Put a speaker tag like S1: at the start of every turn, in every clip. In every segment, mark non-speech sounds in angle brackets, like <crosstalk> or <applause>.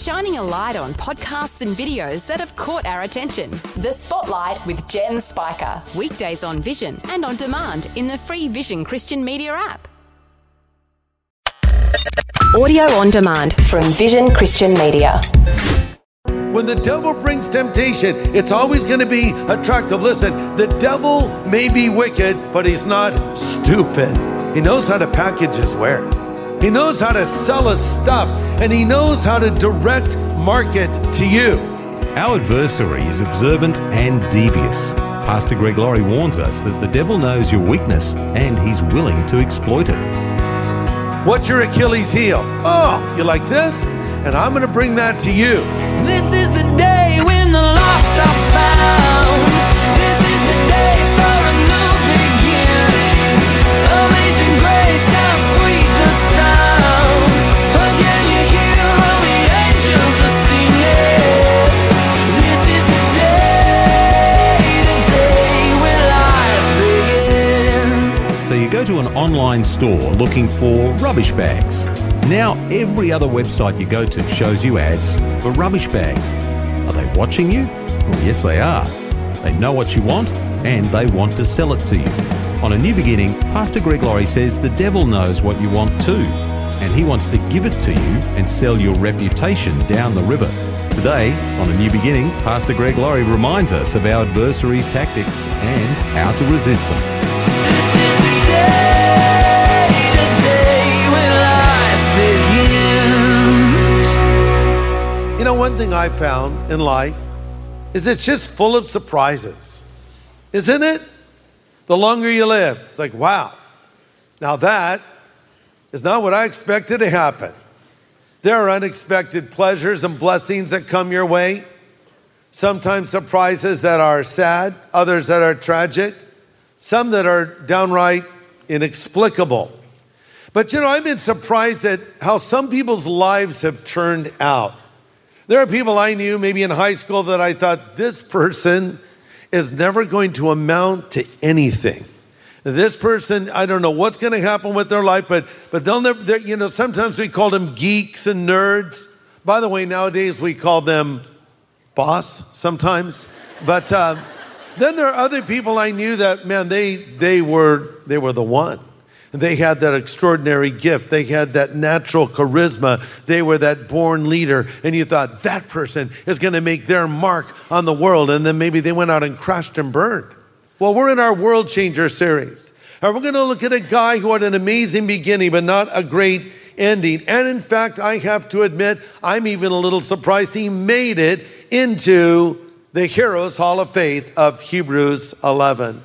S1: shining a light on podcasts and videos that have caught our attention.
S2: The Spotlight with Jen Spiker.
S1: Weekdays on Vision and on demand in the free Vision Christian Media app. Audio on demand
S2: from Vision Christian Media.
S3: When the devil brings temptation, it's always going to be attractive. Listen, the devil may be wicked, but he's not stupid. He knows how to package his wares. He knows how to sell his stuff, and he knows how to direct market to you.
S4: Our adversary is observant and devious. Pastor Greg Laurie warns us that the devil knows your weakness and he's willing to exploit it.
S3: What's your Achilles heel? Oh, you like this? And I'm going to bring that to you.
S5: This is the day when the lost are found. This is the day for a new beginning. Amazing grace,
S4: go to an online store looking for rubbish bags. Now, every other website you go to shows you ads for rubbish bags. Are they watching you? Well, yes, they are. They know what you want and they want to sell it to you. On A New Beginning, Pastor Greg Laurie says the devil knows what you want too, and he wants to give it to you and sell your reputation down the river. Today, on A New Beginning, Pastor Greg Laurie reminds us of our adversary's tactics and how to resist them.
S3: You know, one thing I found in life is it's just full of surprises, isn't it? The longer you live, it's like, wow, now that is not what I expected to happen. There are unexpected pleasures and blessings that come your way, sometimes surprises that are sad, others that are tragic, some that are downright inexplicable. But you know, I've been surprised at how some people's lives have turned out. There are people I knew maybe in high school that I thought this person is never going to amount to anything. This person, I don't know what's going to happen with their life, but but they'll never. You know, sometimes we call them geeks and nerds. By the way, nowadays we call them boss sometimes. But uh, then there are other people I knew that man, they they were they were the one. They had that extraordinary gift. They had that natural charisma. They were that born leader. And you thought that person is going to make their mark on the world. And then maybe they went out and crashed and burned. Well, we're in our World Changer series. And we're going to look at a guy who had an amazing beginning, but not a great ending. And in fact, I have to admit, I'm even a little surprised he made it into the Heroes Hall of Faith of Hebrews 11. In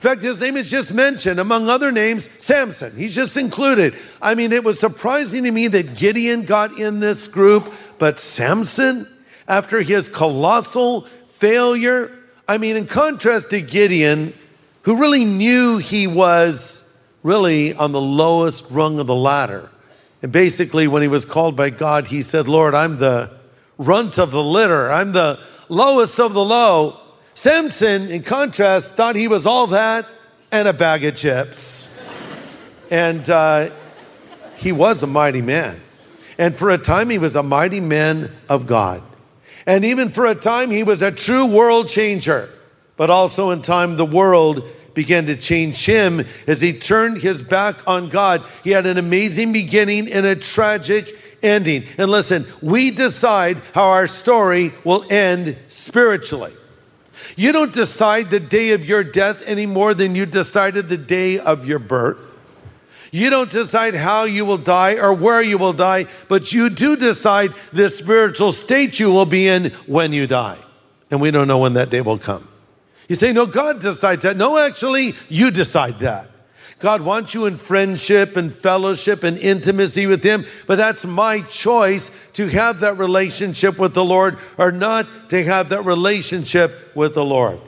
S3: fact, his name is just mentioned among other names, Samson. He's just included. I mean, it was surprising to me that Gideon got in this group, but Samson, after his colossal failure, I mean, in contrast to Gideon, who really knew he was really on the lowest rung of the ladder. And basically, when he was called by God, he said, Lord, I'm the runt of the litter, I'm the lowest of the low. Samson, in contrast, thought he was all that and a bag of chips. and uh, he was a mighty man. And for a time, he was a mighty man of God. And even for a time, he was a true world changer. But also, in time, the world began to change him as he turned his back on God. He had an amazing beginning and a tragic ending. And listen, we decide how our story will end spiritually. You don't decide the day of your death any more than you decided the day of your birth. You don't decide how you will die or where you will die, but you do decide the spiritual state you will be in when you die. And we don't know when that day will come. You say, no, God decides that. No, actually, you decide that. God wants you in friendship and fellowship and intimacy with Him, but that's my choice to have that relationship with the Lord or not to have that relationship with the Lord.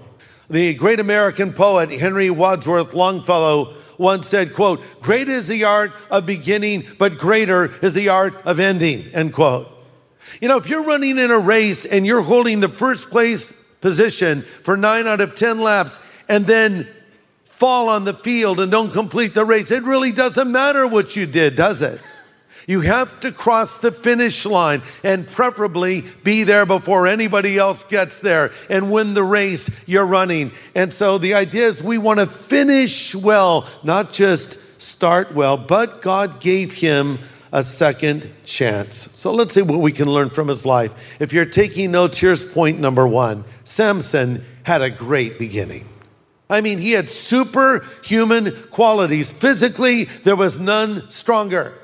S3: The great American poet Henry Wadsworth Longfellow once said, quote, great is the art of beginning, but greater is the art of ending, end quote. You know, if you're running in a race and you're holding the first place position for nine out of 10 laps and then fall on the field and don't complete the race, it really doesn't matter what you did, does it? You have to cross the finish line and preferably be there before anybody else gets there and win the race you're running. And so the idea is we want to finish well, not just start well, but God gave him a second chance. So let's see what we can learn from his life. If you're taking notes, here's point number one Samson had a great beginning. I mean, he had superhuman qualities. Physically, there was none stronger.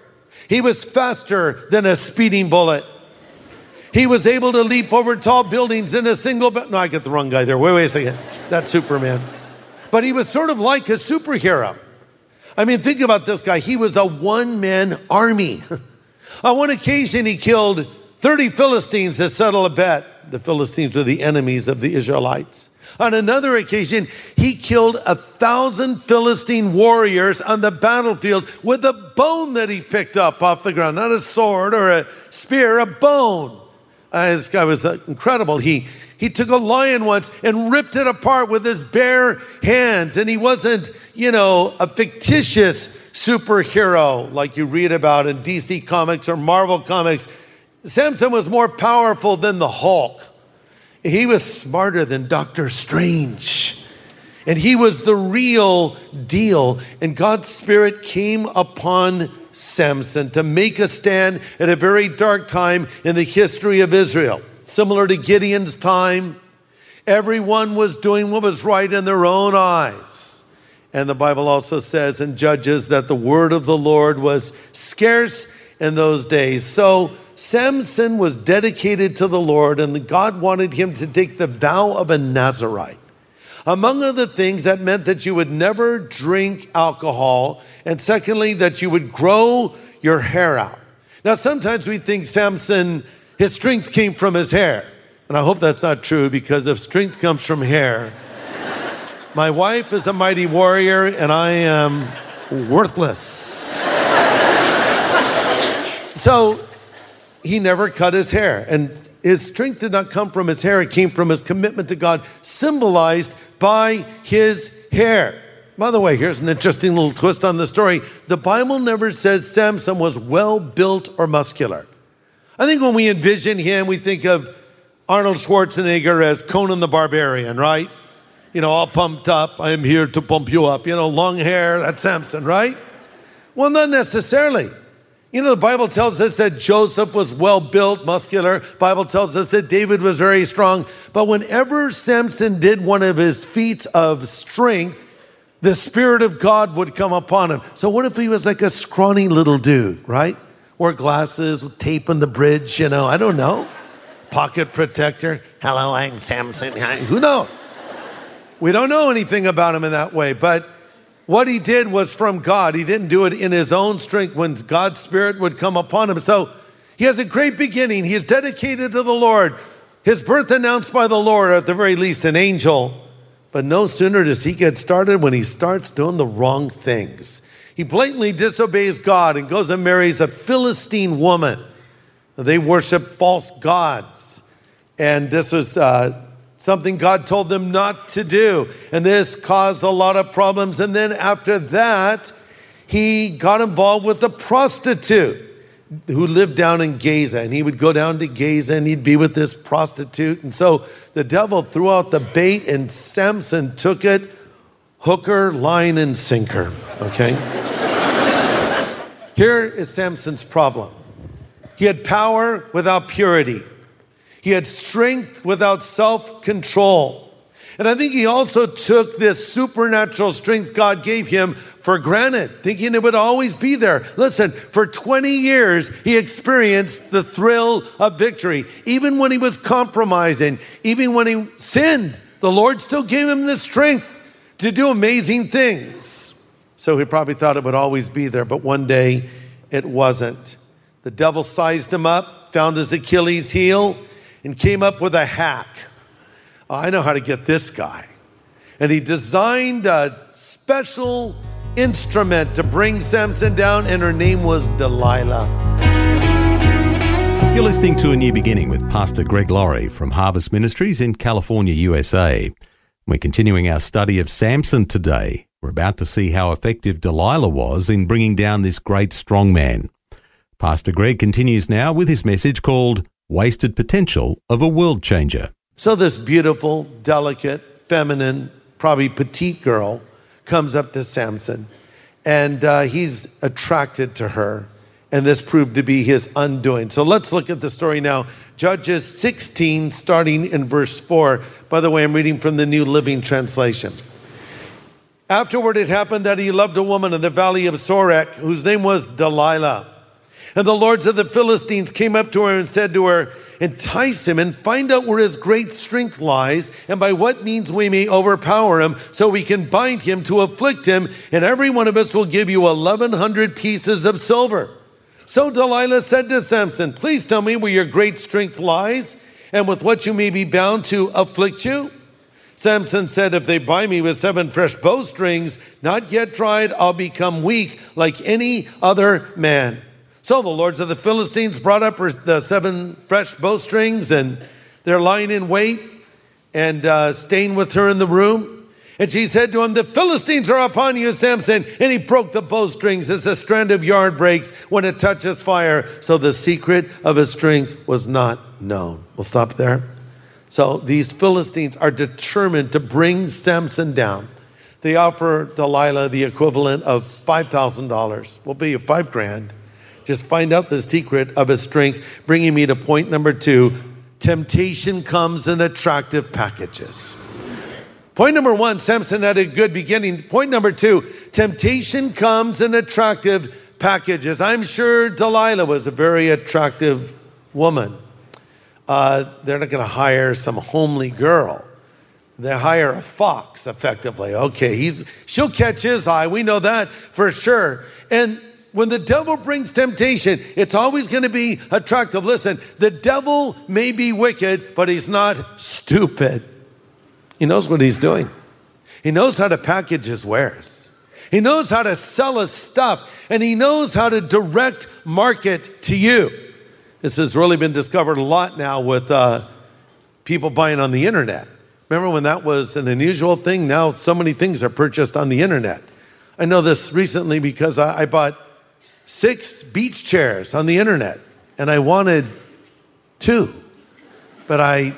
S3: He was faster than a speeding bullet. He was able to leap over tall buildings in a single. No, I get the wrong guy there. Wait, wait a second. That's Superman. But he was sort of like a superhero. I mean, think about this guy. He was a one man army. <laughs> On one occasion, he killed 30 Philistines to settle a bet. The Philistines were the enemies of the Israelites. On another occasion, he killed a thousand Philistine warriors on the battlefield with a bone that he picked up off the ground, not a sword or a spear, a bone. Uh, this guy was uh, incredible. He, he took a lion once and ripped it apart with his bare hands. And he wasn't, you know, a fictitious superhero like you read about in DC Comics or Marvel Comics. Samson was more powerful than the Hulk. He was smarter than Doctor Strange. And he was the real deal. And God's Spirit came upon Samson to make a stand at a very dark time in the history of Israel. Similar to Gideon's time, everyone was doing what was right in their own eyes. And the Bible also says in Judges that the word of the Lord was scarce in those days. So Samson was dedicated to the Lord, and God wanted him to take the vow of a Nazarite. Among other things, that meant that you would never drink alcohol, and secondly, that you would grow your hair out. Now, sometimes we think Samson, his strength came from his hair. And I hope that's not true because if strength comes from hair, <laughs> my wife is a mighty warrior and I am worthless. <laughs> so he never cut his hair. And his strength did not come from his hair, it came from his commitment to God, symbolized by his hair. By the way, here's an interesting little twist on the story. The Bible never says Samson was well built or muscular. I think when we envision him, we think of Arnold Schwarzenegger as Conan the Barbarian, right? You know, all pumped up. I am here to pump you up. You know, long hair, that's Samson, right? Well, not necessarily. You know, the Bible tells us that Joseph was well built, muscular. Bible tells us that David was very strong. But whenever Samson did one of his feats of strength, the Spirit of God would come upon him. So what if he was like a scrawny little dude, right? Wore glasses with tape on the bridge, you know, I don't know. Pocket protector. Hello, I'm Samson. Who knows? We don't know anything about him in that way, but what he did was from God. He didn't do it in his own strength when God's Spirit would come upon him. So he has a great beginning. He is dedicated to the Lord. His birth announced by the Lord, or at the very least, an angel. But no sooner does he get started when he starts doing the wrong things. He blatantly disobeys God and goes and marries a Philistine woman. They worship false gods. And this was uh, something God told them not to do. And this caused a lot of problems. And then after that, he got involved with a prostitute who lived down in Gaza. And he would go down to Gaza and he'd be with this prostitute. And so the devil threw out the bait, and Samson took it hooker, line, and sinker. Okay? Here is Samson's problem he had power without purity. He had strength without self control. And I think he also took this supernatural strength God gave him for granted, thinking it would always be there. Listen, for 20 years, he experienced the thrill of victory. Even when he was compromising, even when he sinned, the Lord still gave him the strength to do amazing things. So he probably thought it would always be there, but one day it wasn't. The devil sized him up, found his Achilles heel, and came up with a hack. Oh, I know how to get this guy. And he designed a special instrument to bring Samson down, and her name was Delilah.
S4: You're listening to A New Beginning with Pastor Greg Laurie from Harvest Ministries in California, USA. We're continuing our study of Samson today. We're about to see how effective Delilah was in bringing down this great strong man. Pastor Greg continues now with his message called Wasted Potential of a World Changer.
S3: So, this beautiful, delicate, feminine, probably petite girl comes up to Samson and uh, he's attracted to her. And this proved to be his undoing. So, let's look at the story now. Judges 16, starting in verse 4. By the way, I'm reading from the New Living Translation. Afterward, it happened that he loved a woman in the valley of Sorek, whose name was Delilah. And the lords of the Philistines came up to her and said to her, Entice him and find out where his great strength lies, and by what means we may overpower him, so we can bind him to afflict him, and every one of us will give you 1,100 pieces of silver. So Delilah said to Samson, Please tell me where your great strength lies, and with what you may be bound to afflict you. Samson said, If they buy me with seven fresh bowstrings, not yet dried, I'll become weak like any other man. So the lords of the Philistines brought up the seven fresh bowstrings, and they're lying in wait and uh, staying with her in the room. And she said to him, The Philistines are upon you, Samson. And he broke the bowstrings as a strand of yard breaks when it touches fire. So the secret of his strength was not known. We'll stop there. So these Philistines are determined to bring Samson down. They offer Delilah the equivalent of $5,000. Will be five grand. Just find out the secret of his strength, bringing me to point number two temptation comes in attractive packages. Point number one Samson had a good beginning. Point number two temptation comes in attractive packages. I'm sure Delilah was a very attractive woman. Uh, they're not going to hire some homely girl. They hire a fox, effectively. Okay, he's she'll catch his eye. We know that for sure. And when the devil brings temptation, it's always going to be attractive. Listen, the devil may be wicked, but he's not stupid. He knows what he's doing. He knows how to package his wares. He knows how to sell his stuff, and he knows how to direct market to you. This has really been discovered a lot now with uh, people buying on the internet. Remember when that was an unusual thing? Now so many things are purchased on the internet. I know this recently because I, I bought six beach chairs on the internet and I wanted two, but I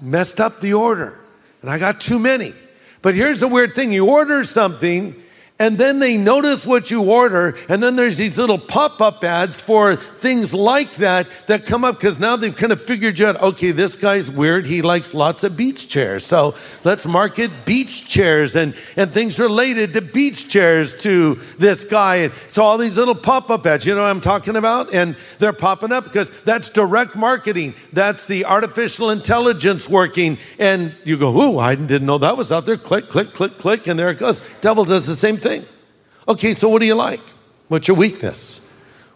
S3: messed up the order and I got too many. But here's the weird thing you order something and then they notice what you order, and then there's these little pop up ads for things like that that come up because now they've kind of figured you out okay, this guy's weird. He likes lots of beach chairs. So let's market beach chairs and, and things related to beach chairs to this guy. And so all these little pop up ads, you know what I'm talking about? And they're popping up because that's direct marketing. That's the artificial intelligence working. And you go, ooh, I didn't know that was out there. Click, click, click, click. And there it goes. Devil does the same thing. Okay, so what do you like? What's your weakness?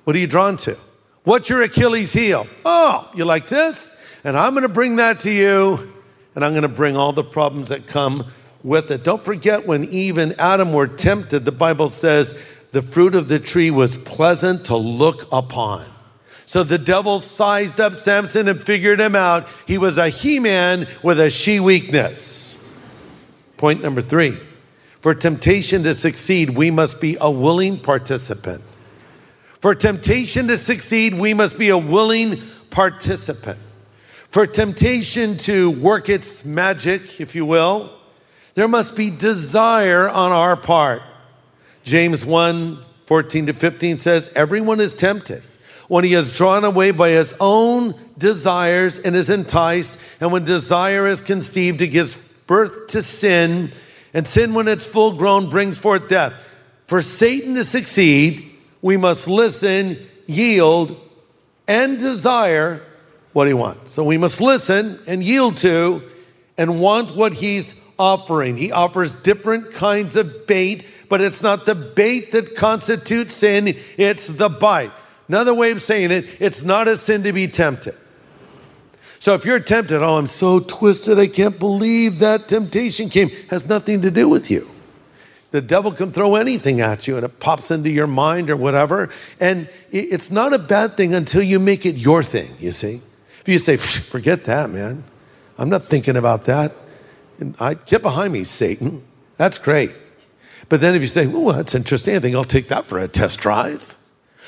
S3: What are you drawn to? What's your Achilles heel? Oh, you like this? And I'm going to bring that to you, and I'm going to bring all the problems that come with it. Don't forget when Eve and Adam were tempted, the Bible says the fruit of the tree was pleasant to look upon. So the devil sized up Samson and figured him out. He was a he man with a she weakness. Point number three for temptation to succeed, we must be a willing participant. For temptation to succeed, we must be a willing participant. For temptation to work its magic, if you will, there must be desire on our part. James 1 14 to 15 says, Everyone is tempted when he is drawn away by his own desires and is enticed, and when desire is conceived, it gives birth to sin and sin, when it's full grown, brings forth death. For Satan to succeed, we must listen, yield, and desire what he wants. So we must listen and yield to and want what he's offering. He offers different kinds of bait, but it's not the bait that constitutes sin, it's the bite. Another way of saying it, it's not a sin to be tempted. So if you're tempted, oh, I'm so twisted, I can't believe that temptation came, has nothing to do with you. The devil can throw anything at you and it pops into your mind or whatever. And it's not a bad thing until you make it your thing, you see. If you say, forget that, man, I'm not thinking about that. And I get behind me, Satan. That's great. But then if you say, oh, that's interesting, I think I'll take that for a test drive.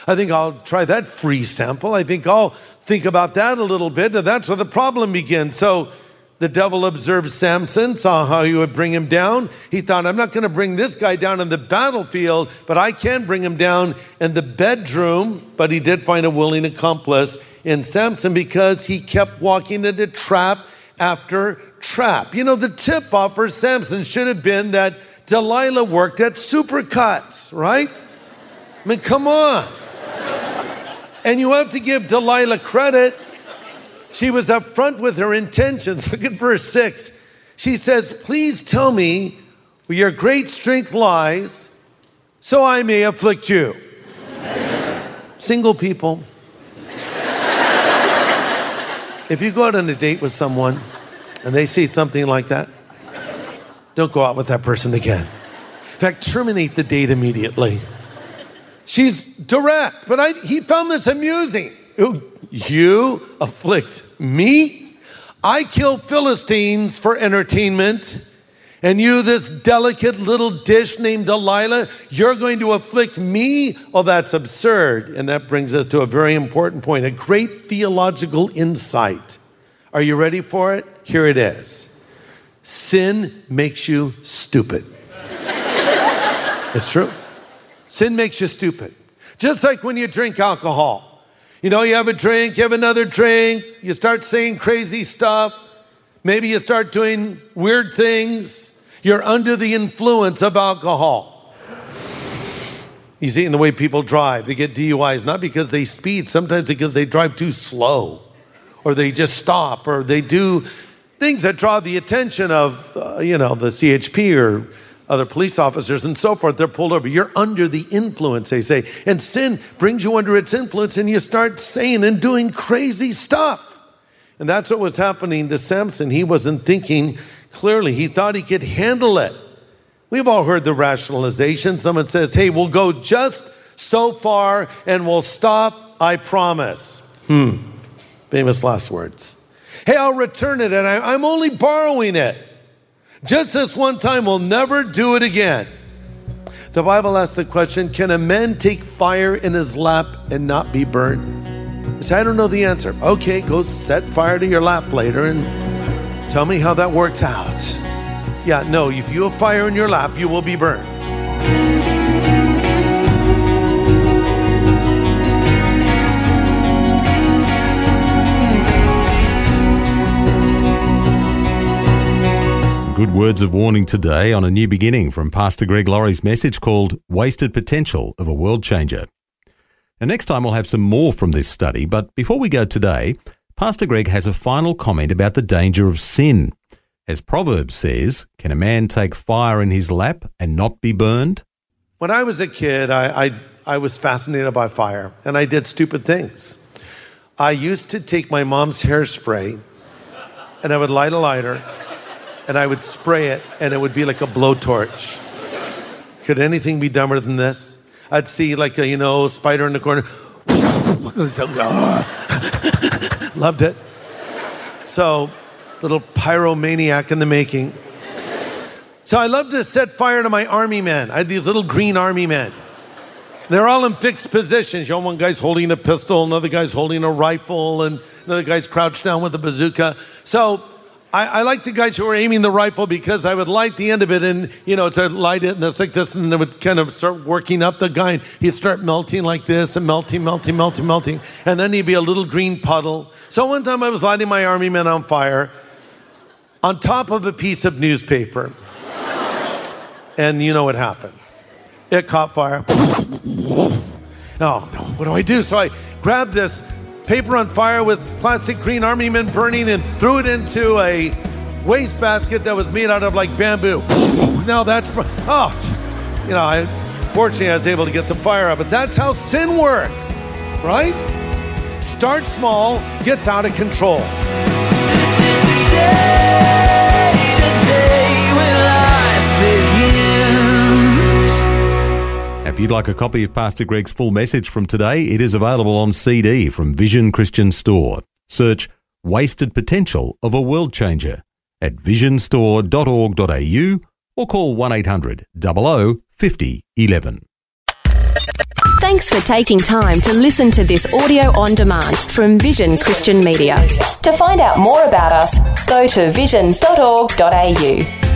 S3: I think I'll try that free sample. I think I'll think about that a little bit. That's where the problem begins. So the devil observed Samson, saw how he would bring him down. He thought, I'm not going to bring this guy down in the battlefield, but I can bring him down in the bedroom. But he did find a willing accomplice in Samson because he kept walking into trap after trap. You know, the tip off for Samson should have been that Delilah worked at Supercuts, right? I mean, come on. And you have to give Delilah credit. She was upfront with her intentions. <laughs> Look at verse 6. She says, Please tell me where your great strength lies, so I may afflict you. <laughs> Single people. <laughs> If you go out on a date with someone and they say something like that, don't go out with that person again. In fact, terminate the date immediately. She's direct, but I, he found this amusing. You afflict me? I kill Philistines for entertainment. And you, this delicate little dish named Delilah, you're going to afflict me? Oh, that's absurd. And that brings us to a very important point, a great theological insight. Are you ready for it? Here it is Sin makes you stupid. <laughs> it's true. Sin makes you stupid. Just like when you drink alcohol. You know, you have a drink, you have another drink, you start saying crazy stuff. Maybe you start doing weird things. You're under the influence of alcohol. You see, in the way people drive, they get DUIs not because they speed, sometimes because they drive too slow, or they just stop, or they do things that draw the attention of, uh, you know, the CHP or other police officers and so forth. They're pulled over. You're under the influence, they say. And sin brings you under its influence, and you start saying and doing crazy stuff. And that's what was happening to Samson. He wasn't thinking clearly, he thought he could handle it. We've all heard the rationalization. Someone says, hey, we'll go just so far and we'll stop, I promise. Hmm. Famous last words. Hey, I'll return it and I, I'm only borrowing it. Just this one time, we'll never do it again. The Bible asks the question Can a man take fire in his lap and not be burned? You say, I don't know the answer. Okay, go set fire to your lap later and tell me how that works out. Yeah, no, if you have fire in your lap, you will be burned.
S4: Good words of warning today on a new beginning from Pastor Greg Laurie's message called Wasted Potential of a World Changer. And next time we'll have some more from this study, but before we go today, Pastor Greg has a final comment about the danger of sin. As Proverbs says, can a man take fire in his lap and not be burned?
S3: When I was a kid, I, I, I was fascinated by fire and I did stupid things. I used to take my mom's hairspray and I would light a lighter and I would spray it, and it would be like a blowtorch. Could anything be dumber than this? I'd see like a you know spider in the corner. <laughs> Loved it. So, little pyromaniac in the making. So I loved to set fire to my army men. I had these little green army men. They're all in fixed positions. You know, one guy's holding a pistol, another guy's holding a rifle, and another guy's crouched down with a bazooka. So I, I like the guys who were aiming the rifle because I would light the end of it and, you know, to light it and it's like this and it would kind of start working up the guy and he'd start melting like this and melting, melting, melting, melting. And then he'd be a little green puddle. So one time I was lighting my army men on fire on top of a piece of newspaper. and you know what happened? It caught fire. oh, no, what do I do? So I grabbed this paper on fire with plastic green army men burning and threw it into a wastebasket that was made out of like bamboo. <laughs> now that's, oh, you know, I, fortunately I was able to get the fire out, but that's how sin works, right? Start small, gets out of control.
S4: If you'd like a copy of Pastor Greg's full message from today, it is available on CD from Vision Christian Store. Search Wasted Potential of a World Changer at visionstore.org.au or call 1 800 00 50 11.
S1: Thanks for taking time to listen to this audio on demand from Vision Christian Media.
S2: To find out more about us, go to vision.org.au.